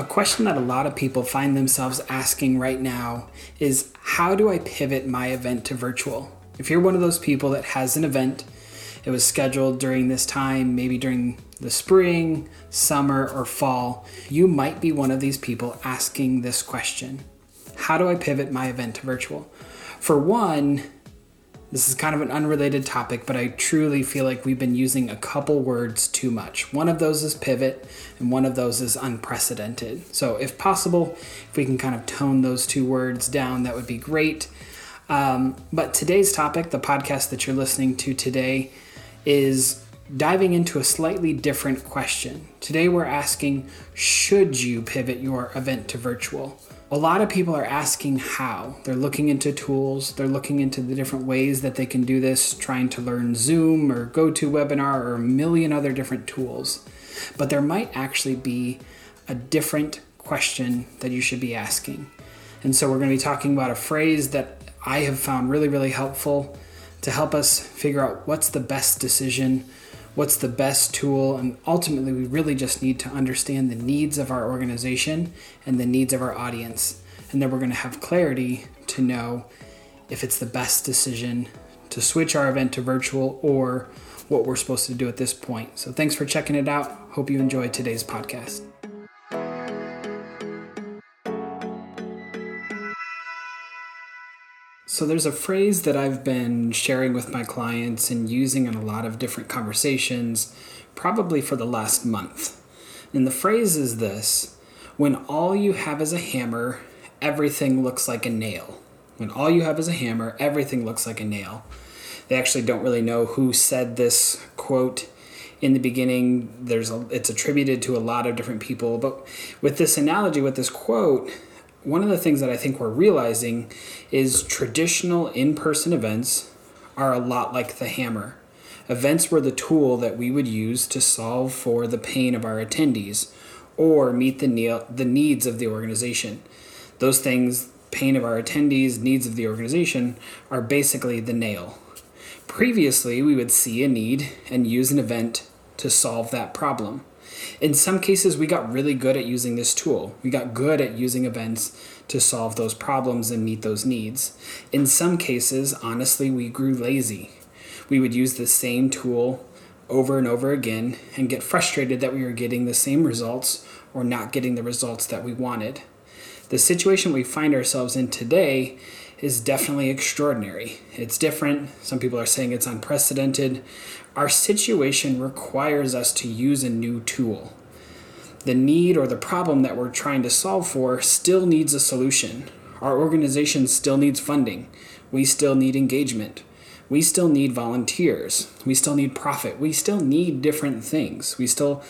A question that a lot of people find themselves asking right now is how do I pivot my event to virtual? If you're one of those people that has an event, it was scheduled during this time, maybe during the spring, summer, or fall, you might be one of these people asking this question How do I pivot my event to virtual? For one, this is kind of an unrelated topic, but I truly feel like we've been using a couple words too much. One of those is pivot, and one of those is unprecedented. So, if possible, if we can kind of tone those two words down, that would be great. Um, but today's topic, the podcast that you're listening to today, is diving into a slightly different question. Today, we're asking Should you pivot your event to virtual? a lot of people are asking how. They're looking into tools, they're looking into the different ways that they can do this, trying to learn Zoom or GoToWebinar or a million other different tools. But there might actually be a different question that you should be asking. And so we're going to be talking about a phrase that I have found really, really helpful to help us figure out what's the best decision what's the best tool, and ultimately, we really just need to understand the needs of our organization and the needs of our audience. And then we're going to have clarity to know if it's the best decision to switch our event to virtual or what we're supposed to do at this point. So, thanks for checking it out. Hope you enjoyed today's podcast. So, there's a phrase that I've been sharing with my clients and using in a lot of different conversations, probably for the last month. And the phrase is this when all you have is a hammer, everything looks like a nail. When all you have is a hammer, everything looks like a nail. They actually don't really know who said this quote in the beginning. There's a, it's attributed to a lot of different people, but with this analogy, with this quote, one of the things that I think we're realizing is traditional in person events are a lot like the hammer. Events were the tool that we would use to solve for the pain of our attendees or meet the, ne- the needs of the organization. Those things, pain of our attendees, needs of the organization, are basically the nail. Previously, we would see a need and use an event to solve that problem. In some cases, we got really good at using this tool. We got good at using events to solve those problems and meet those needs. In some cases, honestly, we grew lazy. We would use the same tool over and over again and get frustrated that we were getting the same results or not getting the results that we wanted. The situation we find ourselves in today is definitely extraordinary. It's different. Some people are saying it's unprecedented. Our situation requires us to use a new tool. The need or the problem that we're trying to solve for still needs a solution. Our organization still needs funding. We still need engagement. We still need volunteers. We still need profit. We still need different things. We still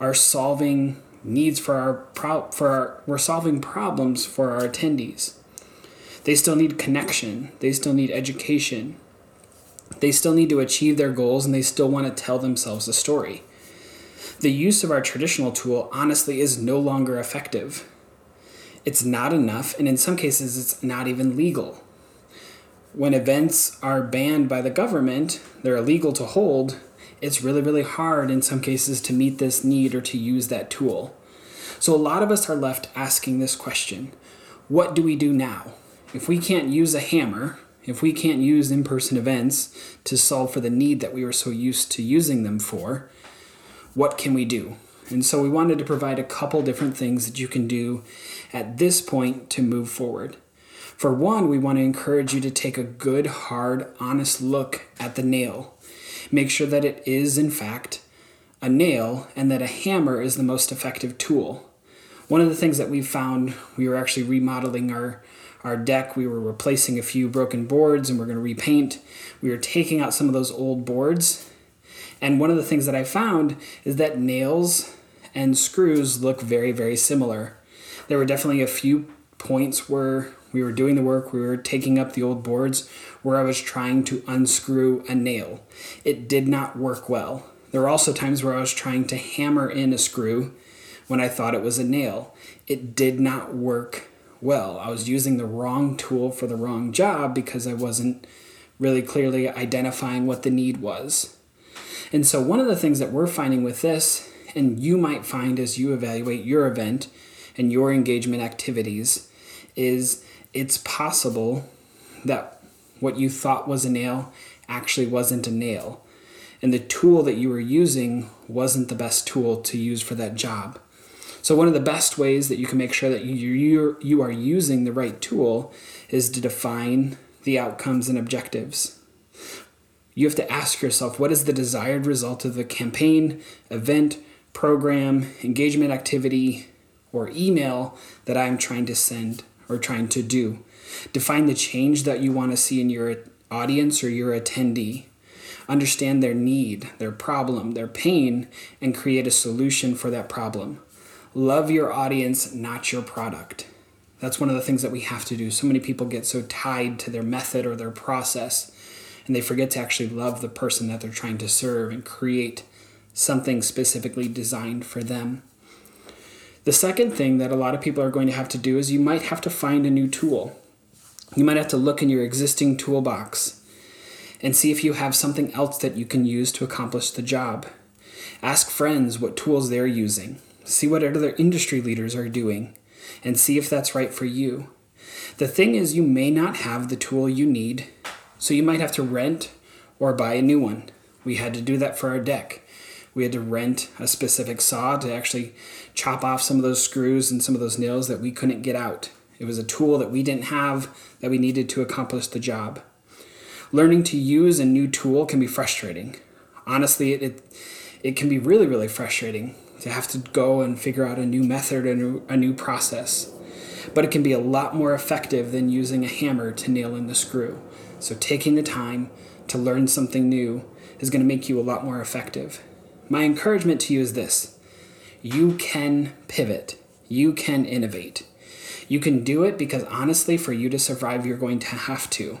are solving needs for our pro- for our we're solving problems for our attendees. They still need connection. They still need education. They still need to achieve their goals and they still want to tell themselves a story. The use of our traditional tool honestly is no longer effective. It's not enough, and in some cases, it's not even legal. When events are banned by the government, they're illegal to hold, it's really, really hard in some cases to meet this need or to use that tool. So, a lot of us are left asking this question What do we do now? If we can't use a hammer, if we can't use in person events to solve for the need that we were so used to using them for, what can we do? And so we wanted to provide a couple different things that you can do at this point to move forward. For one, we want to encourage you to take a good, hard, honest look at the nail. Make sure that it is, in fact, a nail and that a hammer is the most effective tool. One of the things that we found, we were actually remodeling our our deck. We were replacing a few broken boards and we're going to repaint. We were taking out some of those old boards. And one of the things that I found is that nails and screws look very, very similar. There were definitely a few points where we were doing the work, we were taking up the old boards, where I was trying to unscrew a nail. It did not work well. There were also times where I was trying to hammer in a screw when I thought it was a nail. It did not work well. I was using the wrong tool for the wrong job because I wasn't really clearly identifying what the need was. And so, one of the things that we're finding with this, and you might find as you evaluate your event and your engagement activities is it's possible that what you thought was a nail actually wasn't a nail. And the tool that you were using wasn't the best tool to use for that job. So, one of the best ways that you can make sure that you, you, you are using the right tool is to define the outcomes and objectives. You have to ask yourself what is the desired result of the campaign, event, program, engagement activity, or email that I'm trying to send or trying to do. Define the change that you want to see in your audience or your attendee. Understand their need, their problem, their pain, and create a solution for that problem. Love your audience, not your product. That's one of the things that we have to do. So many people get so tied to their method or their process, and they forget to actually love the person that they're trying to serve and create something specifically designed for them. The second thing that a lot of people are going to have to do is you might have to find a new tool. You might have to look in your existing toolbox and see if you have something else that you can use to accomplish the job. Ask friends what tools they're using. See what other industry leaders are doing and see if that's right for you. The thing is, you may not have the tool you need, so you might have to rent or buy a new one. We had to do that for our deck. We had to rent a specific saw to actually chop off some of those screws and some of those nails that we couldn't get out. It was a tool that we didn't have that we needed to accomplish the job. Learning to use a new tool can be frustrating. Honestly, it, it, it can be really, really frustrating to have to go and figure out a new method, a new, a new process. But it can be a lot more effective than using a hammer to nail in the screw. So, taking the time to learn something new is going to make you a lot more effective. My encouragement to you is this you can pivot, you can innovate. You can do it because honestly, for you to survive, you're going to have to.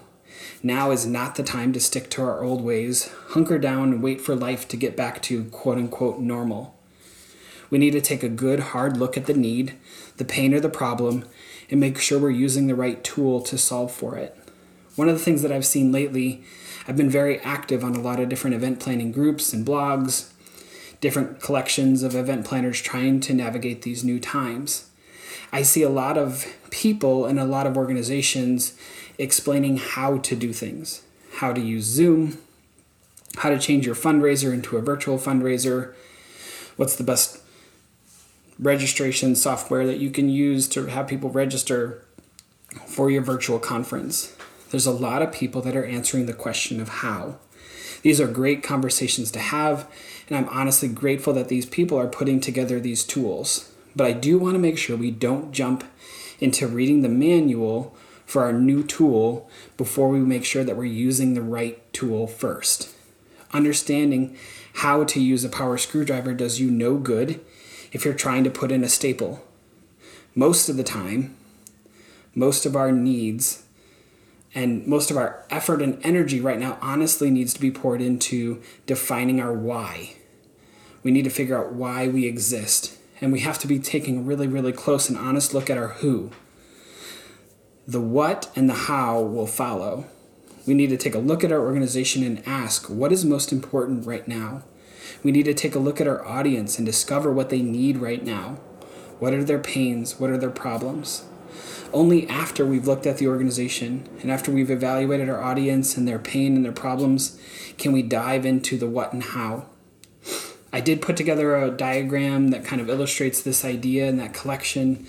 Now is not the time to stick to our old ways, hunker down, and wait for life to get back to quote unquote normal. We need to take a good hard look at the need, the pain or the problem, and make sure we're using the right tool to solve for it. One of the things that I've seen lately, I've been very active on a lot of different event planning groups and blogs, different collections of event planners trying to navigate these new times. I see a lot of people and a lot of organizations explaining how to do things, how to use Zoom, how to change your fundraiser into a virtual fundraiser, what's the best registration software that you can use to have people register for your virtual conference. There's a lot of people that are answering the question of how. These are great conversations to have, and I'm honestly grateful that these people are putting together these tools. But I do want to make sure we don't jump into reading the manual for our new tool before we make sure that we're using the right tool first. Understanding how to use a power screwdriver does you no good if you're trying to put in a staple. Most of the time, most of our needs and most of our effort and energy right now honestly needs to be poured into defining our why. We need to figure out why we exist. And we have to be taking a really, really close and honest look at our who. The what and the how will follow. We need to take a look at our organization and ask what is most important right now? We need to take a look at our audience and discover what they need right now. What are their pains? What are their problems? Only after we've looked at the organization and after we've evaluated our audience and their pain and their problems can we dive into the what and how. I did put together a diagram that kind of illustrates this idea and that collection,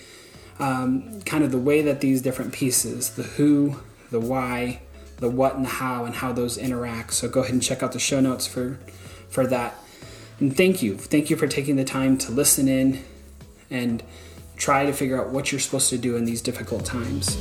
um, kind of the way that these different pieces the who, the why, the what, and the how, and how those interact. So go ahead and check out the show notes for, for that. And thank you. Thank you for taking the time to listen in and try to figure out what you're supposed to do in these difficult times.